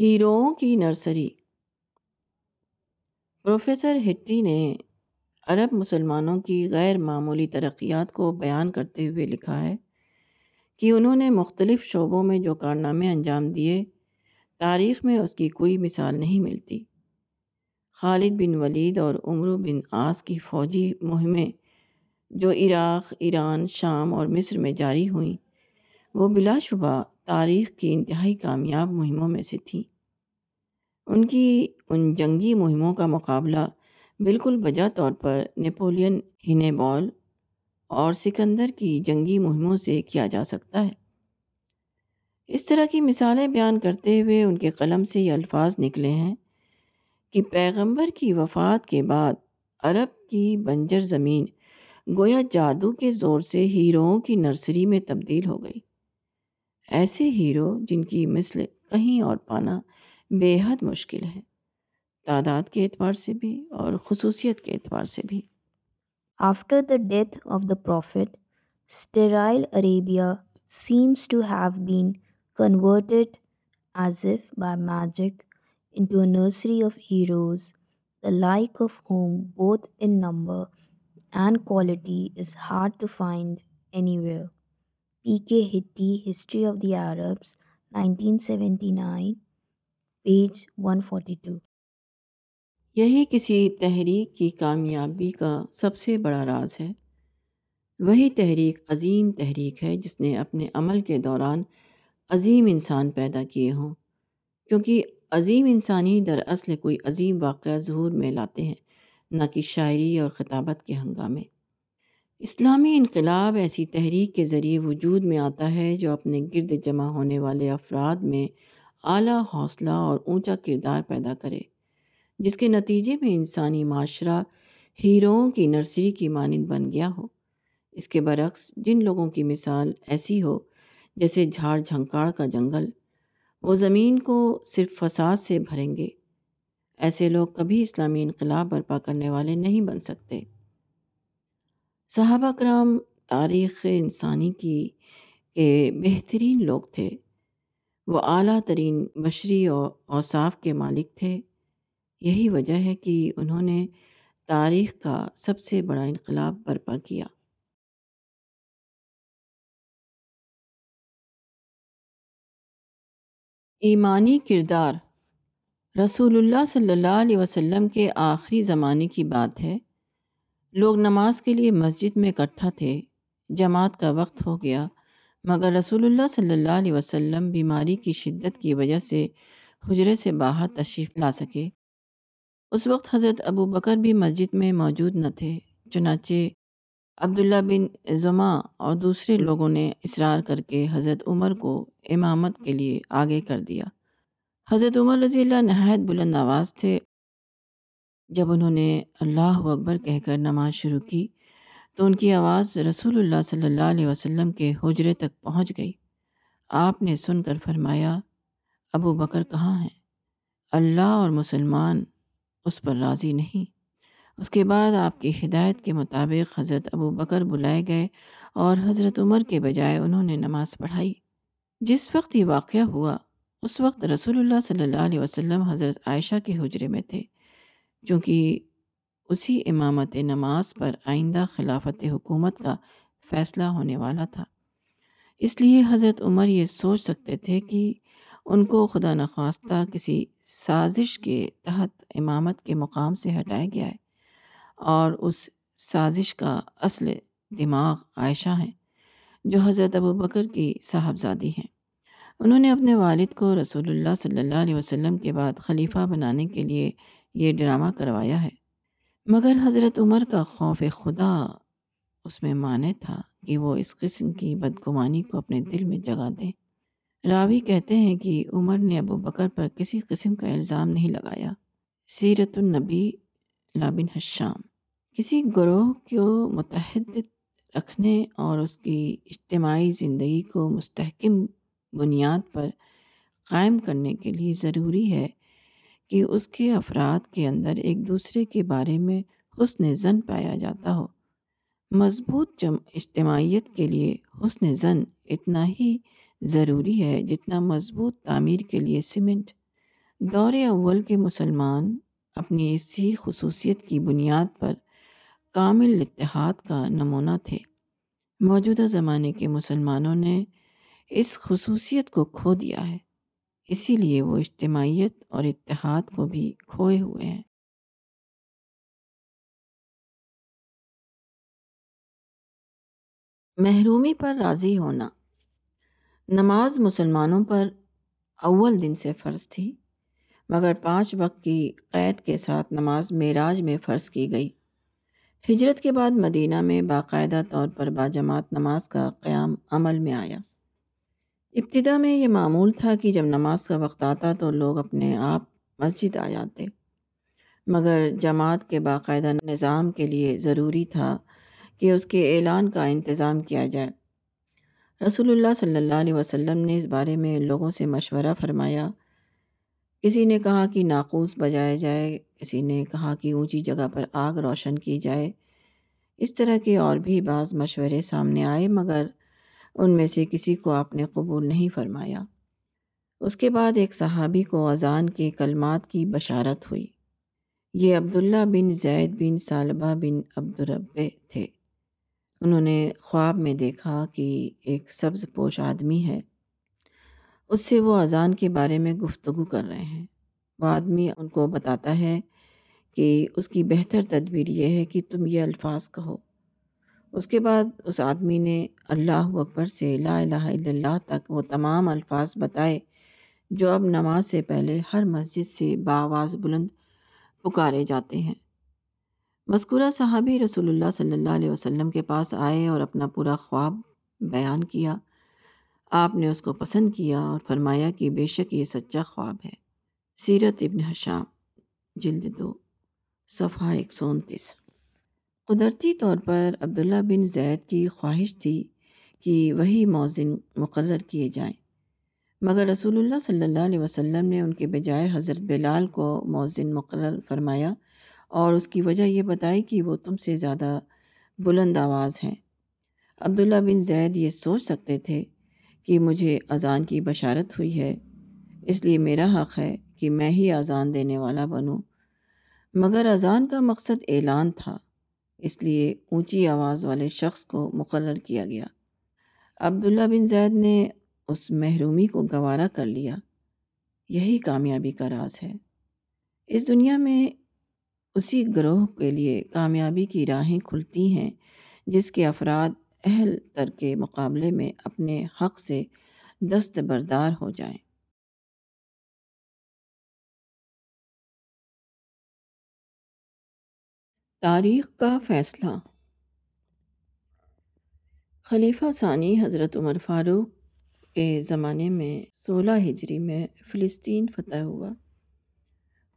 ہیروؤں کی nursery. Professor ہٹی نے عرب مسلمانوں کی غیر معمولی ترقیات کو بیان کرتے ہوئے لکھا ہے کہ انہوں نے مختلف شعبوں میں جو کارنامے انجام دیے، تاریخ میں اس کی کوئی مثال نہیں ملتی۔ خالد بن ولید اور عمرو بن آس کی فوجی مہمیں جو عراق، ایران، شام اور مصر میں جاری ہوئیں، وہ بلا شبہ تاریخ کی انتہائی کامیاب مہموں میں سے تھیں۔ ان کی ان جنگی مہموں کا مقابلہ بالکل بجا طور پر نیپولین ہینیبال اور سکندر کی جنگی مہموں سے کیا جا سکتا ہے۔ اس طرح کی مثالیں بیان کرتے ہوئے ان کے قلم سے یہ الفاظ نکلے ہیں کہ پیغمبر کی وفات کے بعد عرب کی بنجر زمین گویا جادو کے زور سے ہیروؤں کی نرسری میں تبدیل ہو گئی۔ ایسے ہیرو جن کی مثل کہیں اور پانا بے حد مشکل ہے۔ تعداد کے اعتبار سے بھی اور خصوصیت کے اعتبار سے بھی۔ After the death of the prophet sterile Arabia seems to have been converted as if by magic into a nursery of heroes the like of whom both in number and quality is hard to find anywhere P K Hitti history of the Arabs nineteen seventy nine page one forty two یہی کسی تحریک کی کامیابی کا سب سے بڑا راز ہے۔ وہی تحریک عظیم تحریک ہے جس نے اپنے عمل کے دوران عظیم انسان پیدا کیے ہوں۔ کیونکہ عظیم انسانی در اصل کوئی عظیم واقعہ ظہور میں لاتے ہیں، نہ کہ شاعری اور خطابت کے ہنگامے۔ اسلامی انقلاب ایسی تحریک کے ذریعے وجود میں آتا ہے جو اپنے گرد جمع ہونے والے افراد میں اعلیٰ حوصلہ اور اونچا کردار پیدا کرے، جس کے نتیجے میں انسانی معاشرہ ہیروؤں کی نرسری کی مانند بن گیا ہو۔ اس کے برعکس، جن لوگوں کی مثال ایسی ہو، جیسے جھاڑ جھنکاڑ کا جنگل، وہ زمین کو صرف فساد سے بھریں گے۔ ایسے لوگ کبھی اسلامی انقلاب برپا کرنے والے نہیں بن سکتے۔ صحابہ کرام تاریخ انسانی کی کے بہترین لوگ تھے۔ وہ اعلیٰ ترین بشری اور اوصاف کے مالک تھے۔ یہی وجہ ہے کہ انہوں نے تاریخ کا سب سے بڑا انقلاب برپا کیا۔ ایمانی کردار رسول اللہ صلی اللہ علیہ وسلم کے آخری زمانے کی بات ہے۔ لوگ نماز کے لیے مسجد میں اکٹھا تھے۔ جماعت کا وقت ہو گیا، مگر رسول اللہ صلی اللہ علیہ وسلم بیماری کی شدت کی وجہ سے حجرے سے باہر تشریف لا سکے۔ اس وقت حضرت ابو بکر بھی مسجد میں موجود نہ تھے، چنانچہ عبداللہ بن زما اور دوسرے لوگوں نے اصرار کر کے حضرت عمر کو امامت کے لیے آگے کر دیا۔ حضرت عمر رضی اللہ نہایت بلند آواز تھے۔ جب انہوں نے اللہ اکبر کہہ کر نماز شروع کی تو ان کی آواز رسول اللہ صلی اللہ علیہ وسلم کے حجرے تک پہنچ گئی۔ آپ نے سن کر فرمایا، ابو بکر کہاں ہیں؟ اللہ اور مسلمان اس پر راضی نہیں۔ اس کے بعد آپ کی ہدایت کے مطابق حضرت ابو بکر بلائے گئے اور حضرت عمر کے بجائے انہوں نے نماز پڑھائی۔ جس وقت یہ واقعہ ہوا، اس وقت رسول اللہ صلی اللہ علیہ وسلم حضرت عائشہ کے حجرے میں تھے۔ چونکہ اسی امامت نماز پر آئندہ خلافت حکومت کا فیصلہ ہونے والا تھا۔ اس لیے حضرت عمر یہ سوچ سکتے تھے کہ ان کو خدا نخواستہ کسی سازش کے تحت امامت کے مقام سے ہٹایا گیا ہے اور اس سازش کا اصل دماغ عائشہ ہیں، جو حضرت ابو بکر کی صاحبزادی ہیں۔ انہوں نے اپنے والد کو رسول اللہ صلی اللہ علیہ وسلم کے بعد خلیفہ بنانے کے لیے یہ ڈرامہ کروایا ہے۔ مگر حضرت عمر کا خوف خدا اس میں مانے تھا کہ وہ اس قسم کی بدگمانی کو اپنے دل میں جگہ دیں۔ راوی کہتے ہیں کہ عمر نے ابو بکر پر کسی قسم کا الزام نہیں لگایا۔ سیرت النبی لابن حشام۔ کسی گروہ کو متحد رکھنے اور اس کی اجتماعی زندگی کو مستحکم بنیاد پر قائم کرنے کے لیے ضروری ہے۔ کہ اس کے افراد کے اندر ایک دوسرے کے بارے میں حسن زن پایا جاتا ہو۔ مضبوط اجتماعیت کے لیے حسن زن اتنا ہی ضروری ہے جتنا مضبوط تعمیر کے لیے سیمنٹ۔ دور اول کے مسلمان اپنی اسی خصوصیت کی بنیاد پر کامل اتحاد کا نمونہ تھے۔ موجودہ زمانے کے مسلمانوں نے اس خصوصیت کو کھو دیا ہے۔ اسی لیے وہ اجتماعیت اور اتحاد کو بھی کھوئے ہوئے ہیں۔ محرومی پر راضی ہونا۔ نماز مسلمانوں پر اول دن سے فرض تھی، مگر پانچ وقت کی قید کے ساتھ نماز معراج میں فرض کی گئی۔ ہجرت کے بعد مدینہ میں باقاعدہ طور پر باجماعت نماز کا قیام عمل میں آیا۔ ابتدا میں یہ معمول تھا کہ جب نماز کا وقت آتا تو لوگ اپنے آپ مسجد آ جاتے۔ مگر جماعت کے باقاعدہ نظام کے لیے ضروری تھا کہ اس کے اعلان کا انتظام کیا جائے۔ رسول اللہ صلی اللہ علیہ وسلم نے اس بارے میں لوگوں سے مشورہ فرمایا۔ کسی نے کہا کہ ناقوس بجایا جائے، کسی نے کہا کہ اونچی جگہ پر آگ روشن کی جائے۔ اس طرح کے اور بھی بعض مشورے سامنے آئے، مگر ان میں سے کسی کو آپ نے قبول نہیں فرمایا۔ اس کے بعد ایک صحابی کو اذان کے کلمات کی بشارت ہوئی۔ یہ عبداللہ بن زید بن صالبہ بن عبدالرب تھے۔ انہوں نے خواب میں دیکھا کہ ایک سبز پوش آدمی ہے۔ اس سے وہ اذان کے بارے میں گفتگو کر رہے ہیں۔ وہ آدمی ان کو بتاتا ہے کہ اس کی بہتر تدبیر یہ ہے کہ تم یہ الفاظ کہو۔ اس کے بعد اس آدمی نے اللہ اکبر سے لا الہ الا اللہ تک وہ تمام الفاظ بتائے، جو اب نماز سے پہلے ہر مسجد سے باواز بلند پکارے جاتے ہیں۔ مذکورہ صحابی رسول اللہ صلی اللہ علیہ وسلم کے پاس آئے اور اپنا پورا خواب بیان کیا۔ آپ نے اس کو پسند کیا اور فرمایا کہ بے شک یہ سچا خواب ہے۔ سیرت ابن حشام، جلد دو، صفحہ ایک سو انتیس۔ قدرتی طور پر عبداللہ بن زید کی خواہش تھی کہ وہی موزن مقرر کیے جائیں۔ مگر رسول اللہ صلی اللہ علیہ وسلم نے ان کے بجائے حضرت بلال کو موزن مقرر فرمایا اور اس کی وجہ یہ بتائی کہ وہ تم سے زیادہ بلند آواز ہیں۔ عبداللہ بن زید یہ سوچ سکتے تھے کہ مجھے اذان کی بشارت ہوئی ہے، اس لیے میرا حق ہے کہ میں ہی اذان دینے والا بنوں۔ مگر اذان کا مقصد اعلان تھا۔ اس لیے اونچی آواز والے شخص کو مقرر کیا گیا۔ عبداللہ بن زید نے اس محرومی کو گوارا کر لیا۔ یہی کامیابی کا راز ہے۔ اس دنیا میں اسی گروہ کے لیے کامیابی کی راہیں کھلتی ہیں جس کے افراد اہل تر کے مقابلے میں اپنے حق سے دستبردار ہو جائیں۔ تاریخ کا فیصلہ۔ خلیفہ ثانی حضرت عمر فاروق کے زمانے میں سولہ ہجری میں فلسطین فتح ہوا۔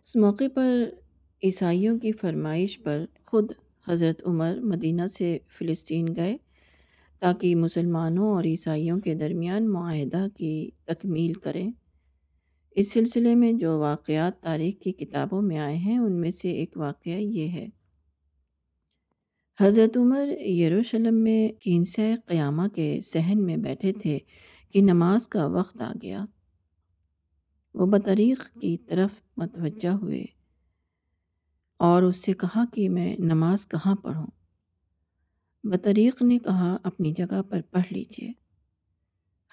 اس موقع پر عیسائیوں کی فرمائش پر خود حضرت عمر مدینہ سے فلسطین گئے تاکہ مسلمانوں اور عیسائیوں کے درمیان معاہدہ کی تکمیل کریں۔ اس سلسلے میں جو واقعات تاریخ کی کتابوں میں آئے ہیں، ان میں سے ایک واقعہ یہ ہے حضرت عمر یروشلم میں کینسہ قیامہ کے صحن میں بیٹھے تھے کہ نماز کا وقت آ گیا۔ وہ بطریق کی طرف متوجہ ہوئے اور اس سے کہا کہ میں نماز کہاں پڑھوں؟ بطریق نے کہا، اپنی جگہ پر پڑھ لیجیے۔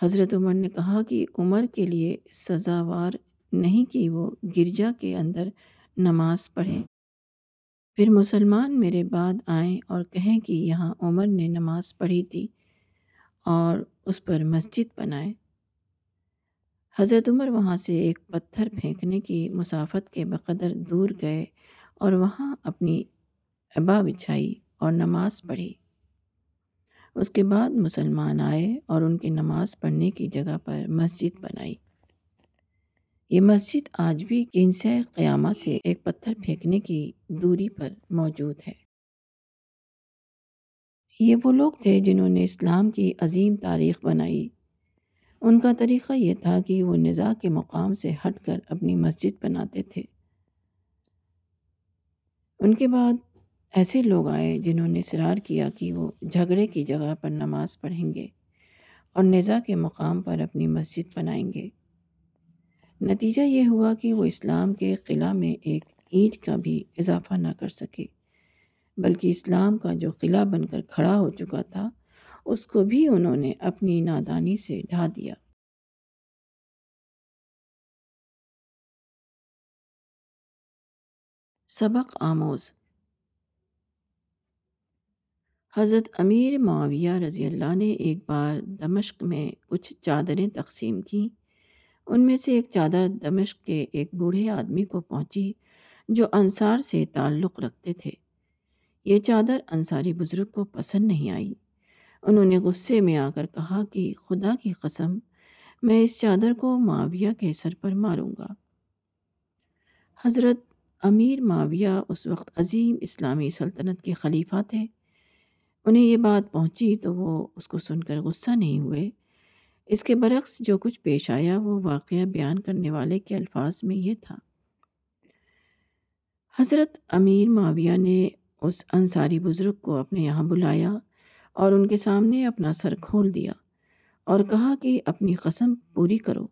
حضرت عمر نے کہا کہ عمر کے لیے سزاوار نہیں کہ وہ گرجا کے اندر نماز پڑھیں۔ پھر مسلمان میرے بعد آئیں اور کہیں کہ یہاں عمر نے نماز پڑھی تھی اور اس پر مسجد بنائے۔ حضرت عمر وہاں سے ایک پتھر پھینکنے کی مسافت کے بقدر دور گئے اور وہاں اپنی عبا بچھائی اور نماز پڑھی۔ اس کے بعد مسلمان آئے اور ان کی نماز پڑھنے کی جگہ پر مسجد بنائی۔ یہ مسجد آج بھی کنسہ قیامہ سے ایک پتھر پھینکنے کی دوری پر موجود ہے۔ یہ وہ لوگ تھے جنہوں نے اسلام کی عظیم تاریخ بنائی۔ ان کا طریقہ یہ تھا کہ وہ نظا کے مقام سے ہٹ کر اپنی مسجد بناتے تھے۔ ان کے بعد ایسے لوگ آئے جنہوں نے اصرار کیا کہ وہ جھگڑے کی جگہ پر نماز پڑھیں گے اور نظا کے مقام پر اپنی مسجد بنائیں گے۔ نتیجہ یہ ہوا کہ وہ اسلام کے قلعہ میں ایک اینٹ کا بھی اضافہ نہ کر سکے، بلکہ اسلام کا جو قلعہ بن کر کھڑا ہو چکا تھا، اس کو بھی انہوں نے اپنی نادانی سے ڈھا دیا۔ سبق آموز۔ حضرت امیر معاویہ رضی اللہ نے ایک بار دمشق میں کچھ چادریں تقسیم کیں۔ ان میں سے ایک چادر دمشق کے ایک بوڑھے آدمی کو پہنچی جو انصار سے تعلق رکھتے تھے۔ یہ چادر انصاری بزرگ کو پسند نہیں آئی۔ انہوں نے غصے میں آ کر کہا کہ خدا کی قسم، میں اس چادر کو معاویہ کے سر پر ماروں گا۔ حضرت امیر معاویہ اس وقت عظیم اسلامی سلطنت کے خلیفہ تھے۔ انہیں یہ بات پہنچی تو وہ اس کو سن کر غصہ نہیں ہوئے۔ اس کے برعکس جو کچھ پیش آیا وہ واقعہ بیان کرنے والے کے الفاظ میں یہ تھا۔ حضرت امیر معاویہ نے اس انصاری بزرگ کو اپنے یہاں بلایا اور ان کے سامنے اپنا سر کھول دیا اور کہا کہ اپنی قسم پوری کرو۔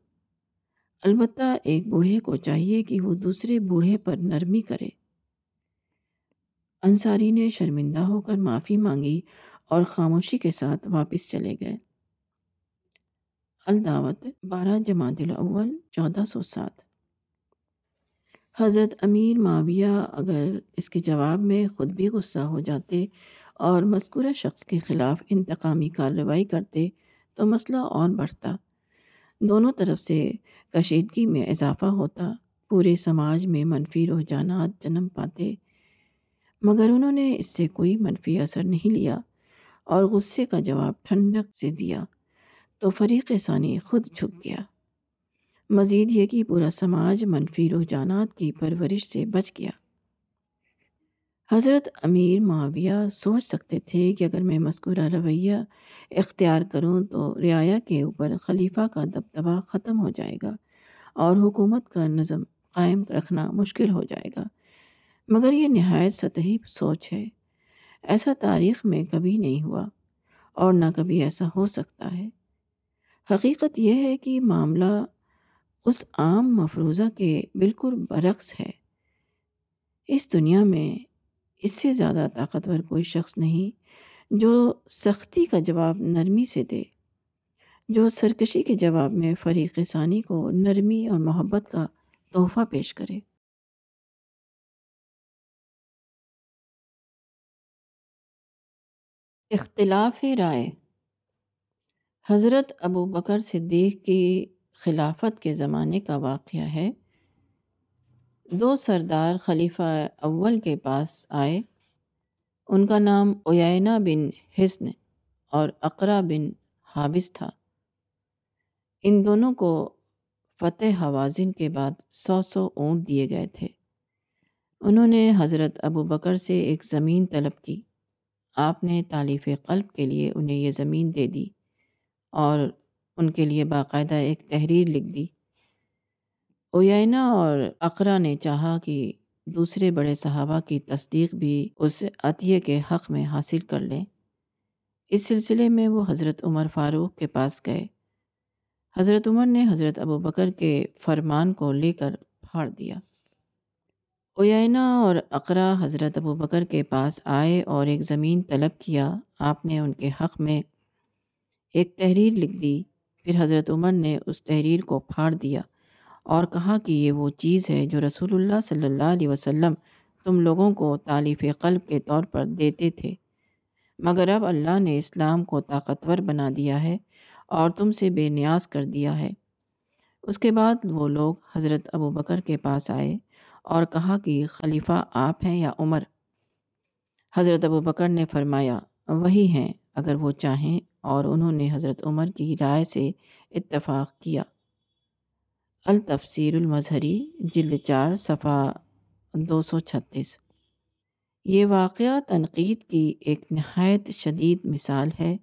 البتہ ایک بوڑھے کو چاہیے کہ وہ دوسرے بوڑھے پر نرمی کرے۔ انصاری نے شرمندہ ہو کر معافی مانگی اور خاموشی کے ساتھ واپس چلے گئے۔ الدعوت بارہ جماعت الاول، چودہ سو سات۔ حضرت امیر معاویہ اگر اس کے جواب میں خود بھی غصہ ہو جاتے اور مذکورہ شخص کے خلاف انتقامی کارروائی کرتے تو مسئلہ اور بڑھتا۔ دونوں طرف سے کشیدگی میں اضافہ ہوتا، پورے سماج میں منفی رجحانات جنم پاتے۔ مگر انہوں نے اس سے کوئی منفی اثر نہیں لیا اور غصے کا جواب ٹھنڈک سے دیا۔ تو فریق ثانی خود جھک گیا۔ مزید یہ کہ پورا سماج منفی رجحانات کی پرورش سے بچ گیا۔ حضرت امیر معاویہ سوچ سکتے تھے کہ اگر میں مذکورہ رویہ اختیار کروں تو رعایا کے اوپر خلیفہ کا دبدبہ ختم ہو جائے گا اور حکومت کا نظم قائم رکھنا مشکل ہو جائے گا۔ مگر یہ نہایت سطحی سوچ ہے۔ ایسا تاریخ میں کبھی نہیں ہوا اور نہ کبھی ایسا ہو سکتا ہے۔ حقیقت یہ ہے کہ معاملہ اس عام مفروضہ کے بالکل برعکس ہے۔ اس دنیا میں اس سے زیادہ طاقتور کوئی شخص نہیں جو سختی کا جواب نرمی سے دے، جو سرکشی کے جواب میں فریق ثانی کو نرمی اور محبت کا تحفہ پیش کرے۔ اختلاف رائے حضرت ابو بکر صدیق کی خلافت کے زمانے کا واقعہ ہے۔ دو سردار خلیفہ اول کے پاس آئے۔ ان کا نام اوینا بن حسن اور اقرا بن حابس تھا۔ ان دونوں کو فتح حوازن کے بعد سو سو اونٹ دیے گئے تھے۔ انہوں نے حضرت ابو بکر سے ایک زمین طلب کی۔ آپ نے تعلیف قلب کے لیے انہیں یہ زمین دے دی۔ اور ان کے لیے باقاعدہ ایک تحریر لکھ دی۔ اوینا اور اقرا نے چاہا کہ دوسرے بڑے صحابہ کی تصدیق بھی اس عطیے کے حق میں حاصل کر لیں۔ اس سلسلے میں وہ حضرت عمر فاروق کے پاس گئے۔ حضرت عمر نے حضرت ابو بکر کے فرمان کو لے کر پھاڑ دیا۔ اوینا اور اقرا حضرت ابو بکر کے پاس آئے اور ایک زمین طلب کیا۔ آپ نے ان کے حق میں ایک تحریر لکھ دی۔ پھر حضرت عمر نے اس تحریر کو پھاڑ دیا اور کہا کہ یہ وہ چیز ہے جو رسول اللہ صلی اللہ علیہ وسلم تم لوگوں کو تعلیف قلب کے طور پر دیتے تھے۔ مگر اب اللہ نے اسلام کو طاقتور بنا دیا ہے اور تم سے بے نیاز کر دیا ہے۔ اس کے بعد وہ لوگ حضرت ابو بکر کے پاس آئے اور کہا کہ خلیفہ آپ ہیں یا عمر؟ حضرت ابو بکر نے فرمایا، وہی ہیں، اگر وہ چاہیں اور انہوں نے حضرت عمر کی رائے سے اتفاق کیا۔ التفسیر المظہری، جلد چار، صفحہ دو سو چھتیس۔ یہ واقعہ تنقید کی ایک نہایت شدید مثال ہے،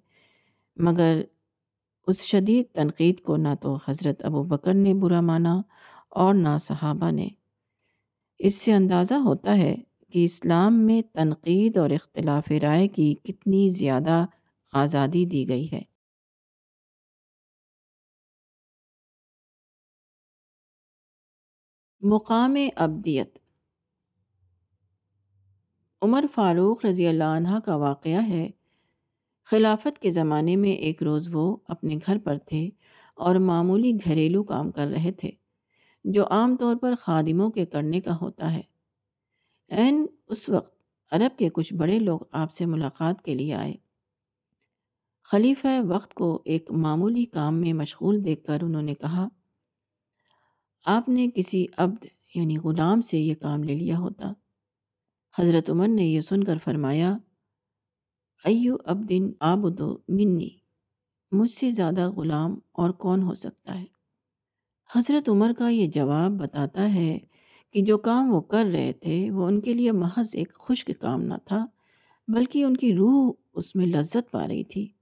مگر اس شدید تنقید کو نہ تو حضرت ابو بکر نے برا مانا اور نہ صحابہ نے۔ اس سے اندازہ ہوتا ہے کہ اسلام میں تنقید اور اختلاف رائے کی کتنی زیادہ آزادی دی گئی ہے۔ مقام ابدیت۔ عمر فاروق رضی اللہ عنہ کا واقعہ ہے، خلافت کے زمانے میں ایک روز وہ اپنے گھر پر تھے اور معمولی گھریلو کام کر رہے تھے، جو عام طور پر خادموں کے کرنے کا ہوتا ہے۔ این اس وقت عرب کے کچھ بڑے لوگ آپ سے ملاقات کے لیے آئے۔ خلیفہ وقت کو ایک معمولی کام میں مشغول دیکھ کر انہوں نے کہا، آپ نے کسی عبد یعنی غلام سے یہ کام لے لیا ہوتا۔ حضرت عمر نے یہ سن کر فرمایا، ایو عبدن آبد و منی، مجھ سے زیادہ غلام اور کون ہو سکتا ہے؟ حضرت عمر کا یہ جواب بتاتا ہے کہ جو کام وہ کر رہے تھے، وہ ان کے لیے محض ایک خشک کام نہ تھا، بلکہ ان کی روح اس میں لذت پا رہی تھی۔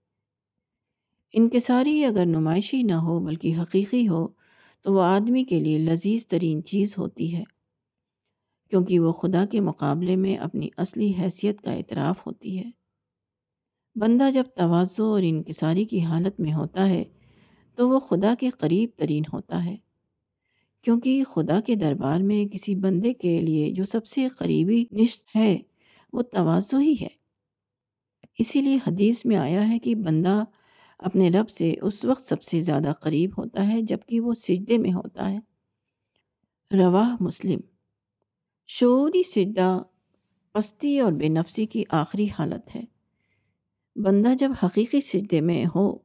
انکساری اگر نمائشی نہ ہو بلکہ حقیقی ہو، تو وہ آدمی کے لیے لذیذ ترین چیز ہوتی ہے، کیونکہ وہ خدا کے مقابلے میں اپنی اصلی حیثیت کا اعتراف ہوتی ہے۔ بندہ جب توازو اور انکساری کی حالت میں ہوتا ہے، تو وہ خدا کے قریب ترین ہوتا ہے، کیونکہ خدا کے دربار میں کسی بندے کے لیے جو سب سے قریبی نشت ہے، وہ توازو ہی ہے۔ اسی لیے حدیث میں آیا ہے کہ بندہ اپنے رب سے اس وقت سب سے زیادہ قریب ہوتا ہے جبکہ وہ سجدے میں ہوتا ہے۔ رواہ مسلم۔ شعوری سجدہ پستی اور بے نفسی کی آخری حالت ہے۔ بندہ جب حقیقی سجدے میں ہو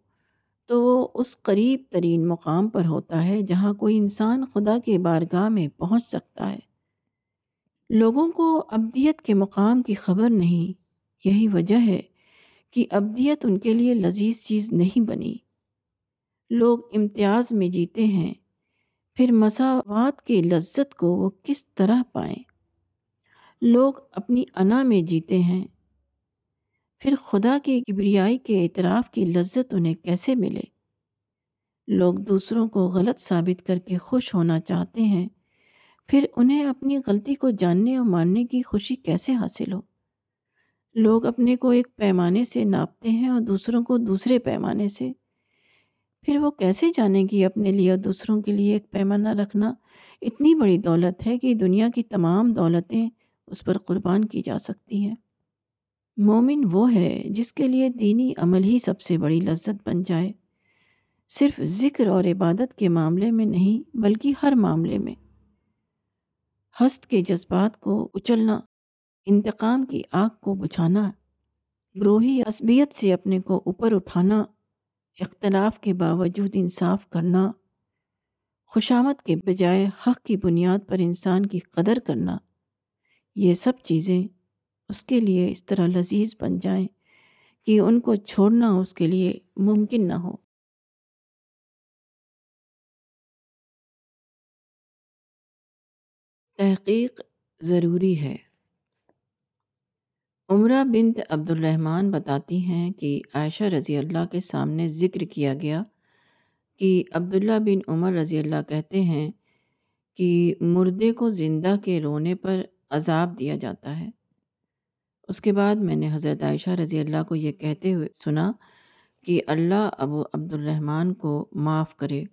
تو وہ اس قریب ترین مقام پر ہوتا ہے جہاں کوئی انسان خدا کے بارگاہ میں پہنچ سکتا ہے۔ لوگوں کو ابدیت کے مقام کی خبر نہیں، یہی وجہ ہے کہ ابدیت ان کے لیے لذیذ چیز نہیں بنی۔ لوگ امتیاز میں جیتے ہیں، پھر مساوات کی لذت کو وہ کس طرح پائیں؟ لوگ اپنی انا میں جیتے ہیں، پھر خدا کے کبریائی کے اعتراف کی لذت انہیں کیسے ملے؟ لوگ دوسروں کو غلط ثابت کر کے خوش ہونا چاہتے ہیں، پھر انہیں اپنی غلطی کو جاننے اور ماننے کی خوشی کیسے حاصل ہو؟ لوگ اپنے کو ایک پیمانے سے ناپتے ہیں اور دوسروں کو دوسرے پیمانے سے۔ پھر وہ کیسے جانیں کہ اپنے لیے اور دوسروں کے لیے ایک پیمانہ رکھنا اتنی بڑی دولت ہے کہ دنیا کی تمام دولتیں اس پر قربان کی جا سکتی ہیں۔ مومن وہ ہے جس کے لیے دینی عمل ہی سب سے بڑی لذت بن جائے۔ صرف ذکر اور عبادت کے معاملے میں نہیں بلکہ ہر معاملے میں۔ ہست کے جذبات کو اچلنا انتقام کی آگ کو بچھانا، گروہی عصبیت سے اپنے کو اوپر اٹھانا، اختلاف کے باوجود انصاف کرنا خوشامت کے بجائے حق کی بنیاد پر انسان کی قدر کرنا، یہ سب چیزیں اس کے لیے اس طرح لذیذ بن جائیں کہ ان کو چھوڑنا اس کے لیے ممکن نہ ہو۔ تحقیق ضروری ہے۔ عمرہ بنت عبد الرحمن بتاتی ہیں کہ عائشہ رضی اللہ کے سامنے ذکر کیا گیا کہ عبداللہ بن عمر رضی اللہ کہتے ہیں کہ مردے کو زندہ کے رونے پر عذاب دیا جاتا ہے۔ اس کے بعد میں نے حضرت عائشہ رضی اللہ کو یہ کہتے ہوئے سنا کہ اللہ ابو عبد الرحمن کو معاف کرے۔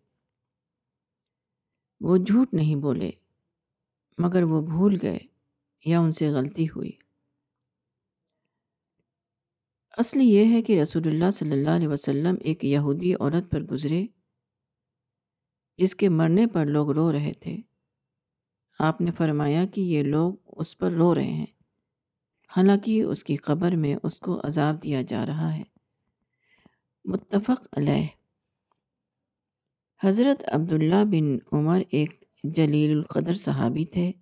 وہ جھوٹ نہیں بولے، مگر وہ بھول گئے یا ان سے غلطی ہوئی۔ اصل یہ ہے کہ رسول اللہ صلی اللہ علیہ وسلم ایک یہودی عورت پر گزرے، جس کے مرنے پر لوگ رو رہے تھے۔ آپ نے فرمایا کہ یہ لوگ اس پر رو رہے ہیں۔ حالانکہ اس کی قبر میں اس کو عذاب دیا جا رہا ہے۔ متفق علیہ۔ حضرت عبداللہ بن عمر ایک جلیل القدر صحابی تھے۔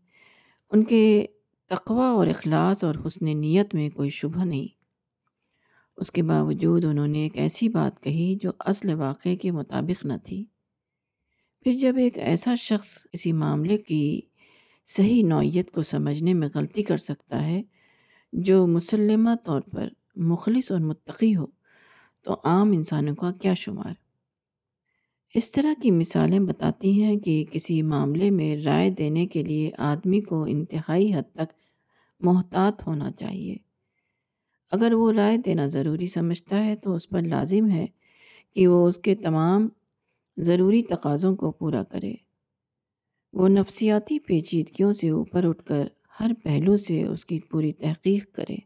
ان کے تقوی اور اخلاص اور حسن نیت میں کوئی شبہ نہیں۔ اس کے باوجود انہوں نے ایک ایسی بات کہی جو اصل واقعے کے مطابق نہ تھی۔ پھر جب ایک ایسا شخص کسی معاملے کی صحیح نوعیت کو سمجھنے میں غلطی کر سکتا ہے جو مسلمہ طور پر مخلص اور متقی ہو، تو عام انسانوں کا کیا شمار؟ اس طرح کی مثالیں بتاتی ہیں کہ کسی معاملے میں رائے دینے کے لیے آدمی کو انتہائی حد تک محتاط ہونا چاہیے۔ اگر وہ رائے دینا ضروری سمجھتا ہے تو اس پر لازم ہے کہ وہ اس کے تمام ضروری تقاضوں کو پورا کرے۔ وہ نفسیاتی پیچیدگیوں سے اوپر اٹھ کر ہر پہلو سے اس کی پوری تحقیق کرے۔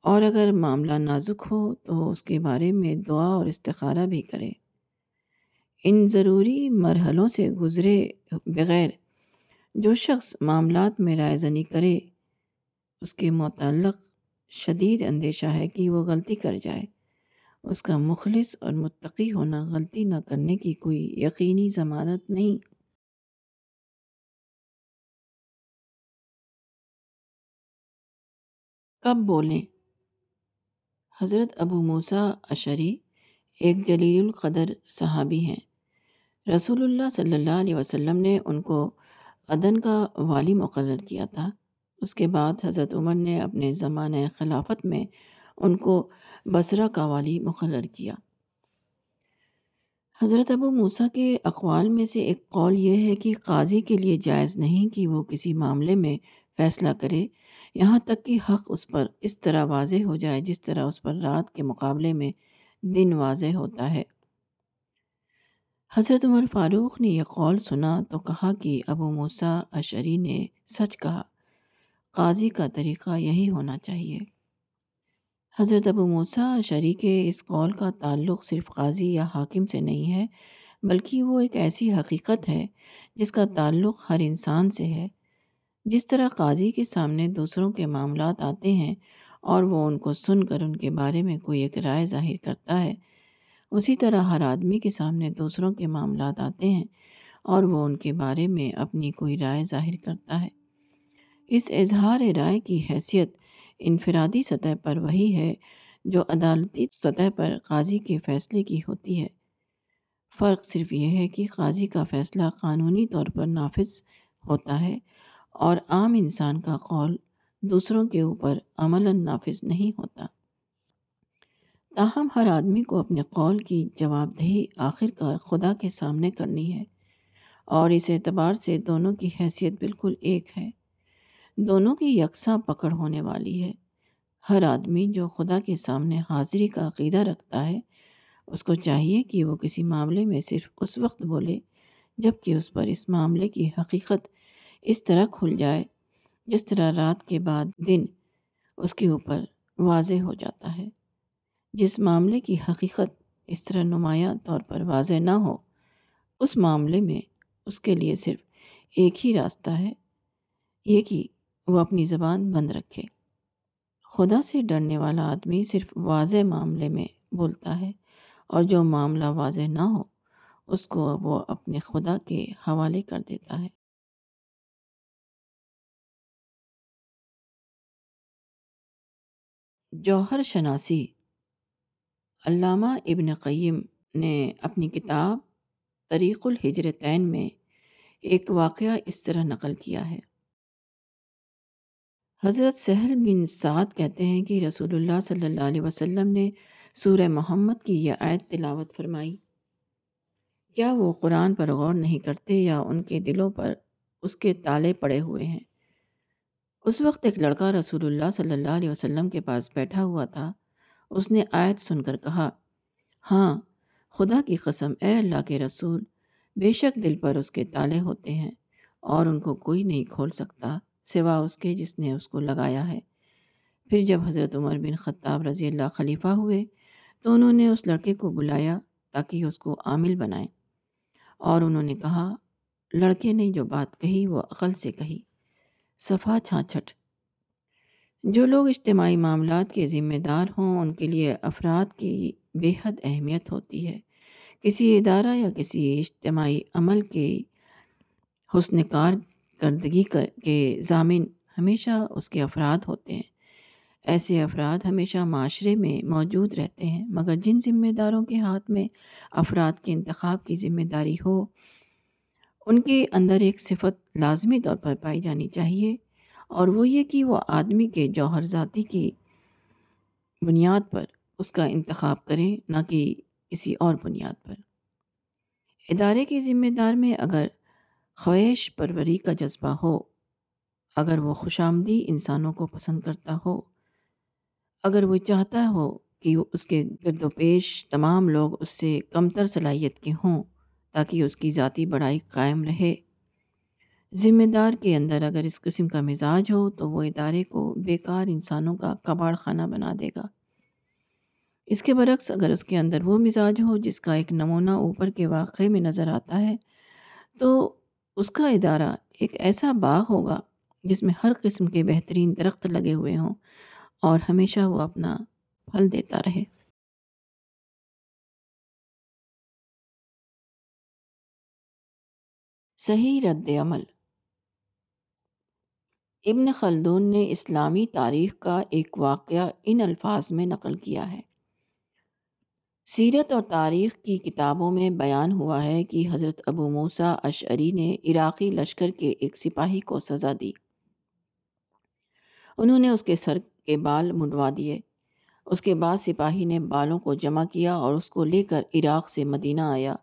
اور اگر معاملہ نازک ہو تو اس کے بارے میں دعا اور استخارہ بھی کرے۔ ان ضروری مرحلوں سے گزرے بغیر جو شخص معاملات میں رائے زنی کرے، اس کے متعلق شدید اندیشہ ہے کہ وہ غلطی کر جائے۔ اس کا مخلص اور متقی ہونا غلطی نہ کرنے کی کوئی یقینی ضمانت نہیں۔ کب بولیں؟ حضرت ابو موسیٰ اشری ایک جلیل القدر صحابی ہیں۔ رسول اللہ صلی اللہ علیہ وسلم نے ان کو عدن کا والی مقرر کیا تھا۔ اس کے بعد حضرت عمر نے اپنے زمانہ خلافت میں ان کو بصرہ کا والی مقرر کیا۔ حضرت ابو موسیٰ کے اقوال میں سے ایک قول یہ ہے کہ قاضی کے لیے جائز نہیں کہ وہ کسی معاملے میں فیصلہ کرے، یہاں تک کہ حق اس پر اس طرح واضح ہو جائے جس طرح اس پر رات کے مقابلے میں دن واضح ہوتا ہے۔ حضرت عمر فاروق نے یہ قول سنا تو کہا کہ ابو موسیٰ اشری نے سچ کہا۔ قاضی کا طریقہ یہی ہونا چاہیے۔ حضرت ابو موسیٰ اشری کے اس قول کا تعلق صرف قاضی یا حاکم سے نہیں ہے، بلکہ وہ ایک ایسی حقیقت ہے جس کا تعلق ہر انسان سے ہے۔ جس طرح قاضی کے سامنے دوسروں کے معاملات آتے ہیں اور وہ ان کو سن کر ان کے بارے میں کوئی ایک رائے ظاہر کرتا ہے، اسی طرح ہر آدمی کے سامنے دوسروں کے معاملات آتے ہیں اور وہ ان کے بارے میں اپنی کوئی رائے ظاہر کرتا ہے۔ اس اظہار رائے کی حیثیت انفرادی سطح پر وہی ہے جو عدالتی سطح پر قاضی کے فیصلے کی ہوتی ہے۔ فرق صرف یہ ہے کہ قاضی کا فیصلہ قانونی طور پر نافذ ہوتا ہے اور عام انسان کا قول دوسروں کے اوپر عملاً نافذ نہیں ہوتا۔ تاہم، ہر آدمی کو اپنے قول کی جواب دہی آخر کار خدا کے سامنے کرنی ہے اور اس اعتبار سے دونوں کی حیثیت بالکل ایک ہے۔ دونوں کی یکساں پکڑ ہونے والی ہے۔ ہر آدمی جو خدا کے سامنے حاضری کا عقیدہ رکھتا ہے، اس کو چاہیے کہ وہ کسی معاملے میں صرف اس وقت بولے جبکہ اس پر اس معاملے کی حقیقت اس طرح کھل جائے جس طرح رات کے بعد دن اس کے اوپر واضح ہو جاتا ہے۔ جس معاملے کی حقیقت اس طرح نمایاں طور پر واضح نہ ہو، اس معاملے میں اس کے لیے صرف ایک ہی راستہ ہے، یہ کہ وہ اپنی زبان بند رکھے۔ خدا سے ڈرنے والا آدمی صرف واضح معاملے میں بولتا ہے اور جو معاملہ واضح نہ ہو، اس کو وہ اپنے خدا کے حوالے کر دیتا ہے۔ جوہر شناسی۔ علامہ ابن قیم نے اپنی کتاب طریق الحجرتین میں ایک واقعہ اس طرح نقل کیا ہے۔ حضرت سہل بن سعد کہتے ہیں کہ رسول اللہ صلی اللہ علیہ وسلم نے سورہ محمد کی یہ آیت تلاوت فرمائی۔ کیا وہ قرآن پر غور نہیں کرتے یا ان کے دلوں پر اس کے تالے پڑے ہوئے ہیں؟ اس وقت ایک لڑکا رسول اللہ صلی اللہ علیہ وسلم کے پاس بیٹھا ہوا تھا۔ اس نے آیت سن کر کہا ہاں خدا کی قسم، اے اللہ کے رسول، بے شک دل پر اس کے تالے ہوتے ہیں اور ان کو کوئی نہیں کھول سکتا۔ سوا اس کے جس نے اس کو لگایا ہے۔ پھر جب حضرت عمر بن خطاب رضی اللہ خلیفہ ہوئے، تو انہوں نے اس لڑکے کو بلایا تاکہ اس کو عامل بنائیں اور انہوں نے کہا، لڑکے نے جو بات کہی وہ عقل سے کہی۔ صفا چھانچھٹ۔ جو لوگ اجتماعی معاملات کے ذمہ دار ہوں، ان کے لیے افراد کی بے حد اہمیت ہوتی ہے۔ کسی ادارہ یا کسی اجتماعی عمل کے حسن کار کردگی کے ضامن ہمیشہ اس کے افراد ہوتے ہیں۔ ایسے افراد ہمیشہ معاشرے میں موجود رہتے ہیں، مگر جن ذمہ داروں کے ہاتھ میں افراد کے انتخاب کی ذمہ داری ہو، ان کے اندر ایک صفت لازمی طور پر پائی جانی چاہیے۔ اور وہ یہ کہ وہ آدمی کے جوہر ذاتی کی بنیاد پر اس کا انتخاب کریں، نہ کہ کسی اور بنیاد پر۔ ادارے کے ذمہ دار میں اگر خواہش پروری کا جذبہ ہو۔ اگر وہ خوش آمدی انسانوں کو پسند کرتا ہو۔ اگر وہ چاہتا ہو کہ اس کے گرد و پیش تمام لوگ اس سے کمتر صلاحیت کے ہوں تاکہ اس کی ذاتی بڑائی قائم رہے۔ ذمہ دار کے اندر اگر اس قسم کا مزاج ہو تو وہ ادارے کو بیکار انسانوں کا کباڑ خانہ بنا دے گا۔ اس کے برعکس اگر اس کے اندر وہ مزاج ہو جس کا ایک نمونہ اوپر کے واقعے میں نظر آتا ہے تو اس کا ادارہ ایک ایسا باغ ہوگا جس میں ہر قسم کے بہترین درخت لگے ہوئے ہوں اور ہمیشہ وہ اپنا پھل دیتا رہے۔ صحیح رد عمل۔ ابن خلدون نے اسلامی تاریخ کا ایک واقعہ ان الفاظ میں نقل کیا ہے۔ سیرت اور تاریخ کی کتابوں میں بیان ہوا ہے کہ حضرت ابو موسیٰ اشعری نے عراقی لشکر کے ایک سپاہی کو سزا دی۔ انہوں نے اس کے سر کے بال منڈوا دیے۔ اس کے بعد سپاہی نے بالوں کو جمع کیا اور اس کو لے کر عراق سے مدینہ آیا۔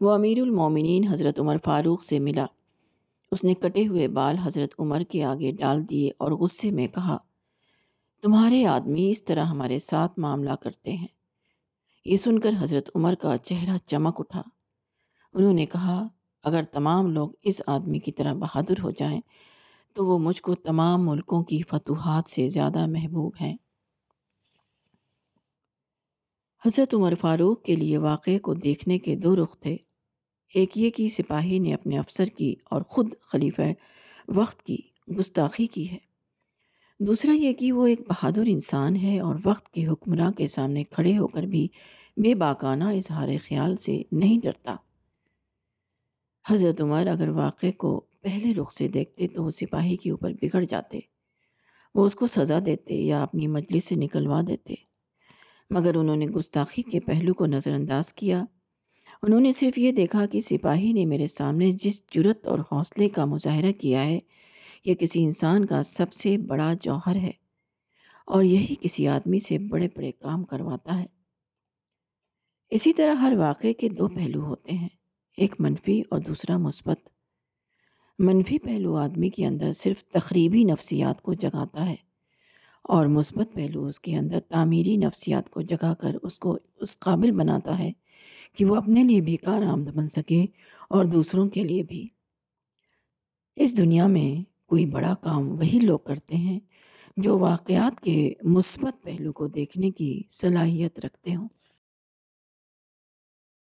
وہ امیر المومنین حضرت عمر فاروق سے ملا۔ اس نے کٹے ہوئے بال حضرت عمر کے آگے ڈال دیے اور غصے میں کہا، تمہارے آدمی اس طرح ہمارے ساتھ معاملہ کرتے ہیں۔ یہ سن کر حضرت عمر کا چہرہ چمک اٹھا۔ انہوں نے کہا، اگر تمام لوگ اس آدمی کی طرح بہادر ہو جائیں، تو وہ مجھ کو تمام ملکوں کی فتوحات سے زیادہ محبوب ہیں۔ حضرت عمر فاروق کے لیے واقعے کو دیکھنے کے دو رخ تھے۔ ایک یہ کہ سپاہی نے اپنے افسر کی اور خود خلیفہ وقت کی گستاخی کی ہے۔ دوسرا یہ کہ وہ ایک بہادر انسان ہے اور وقت کے حکمراں کے سامنے کھڑے ہو کر بھی بے باکانہ اظہار خیال سے نہیں ڈرتا۔ حضرت عمر اگر واقعے کو پہلے رخ سے دیکھتے تو وہ سپاہی کے اوپر بگڑ جاتے۔ وہ اس کو سزا دیتے یا اپنی مجلس سے نکلوا دیتے۔ مگر انہوں نے گستاخی کے پہلو کو نظر انداز کیا۔ انہوں نے صرف یہ دیکھا کہ سپاہی نے میرے سامنے جس جرت اور حوصلے کا مظاہرہ کیا ہے یہ کسی انسان کا سب سے بڑا جوہر ہے اور یہی کسی آدمی سے بڑے بڑے کام کرواتا ہے۔ اسی طرح ہر واقعے کے دو پہلو ہوتے ہیں، ایک منفی اور دوسرا مثبت۔ منفی پہلو آدمی کے اندر صرف تقریبی نفسیات کو جگاتا ہے اور مثبت پہلو اس کے اندر تعمیری نفسیات کو جگا کر اس کو اس قابل بناتا ہے کہ وہ اپنے لیے بھی کارآمد بن سکے اور دوسروں کے لیے بھی۔ اس دنیا میں کوئی بڑا کام وہی لوگ کرتے ہیں جو واقعات کے مثبت پہلو کو دیکھنے کی صلاحیت رکھتے ہوں۔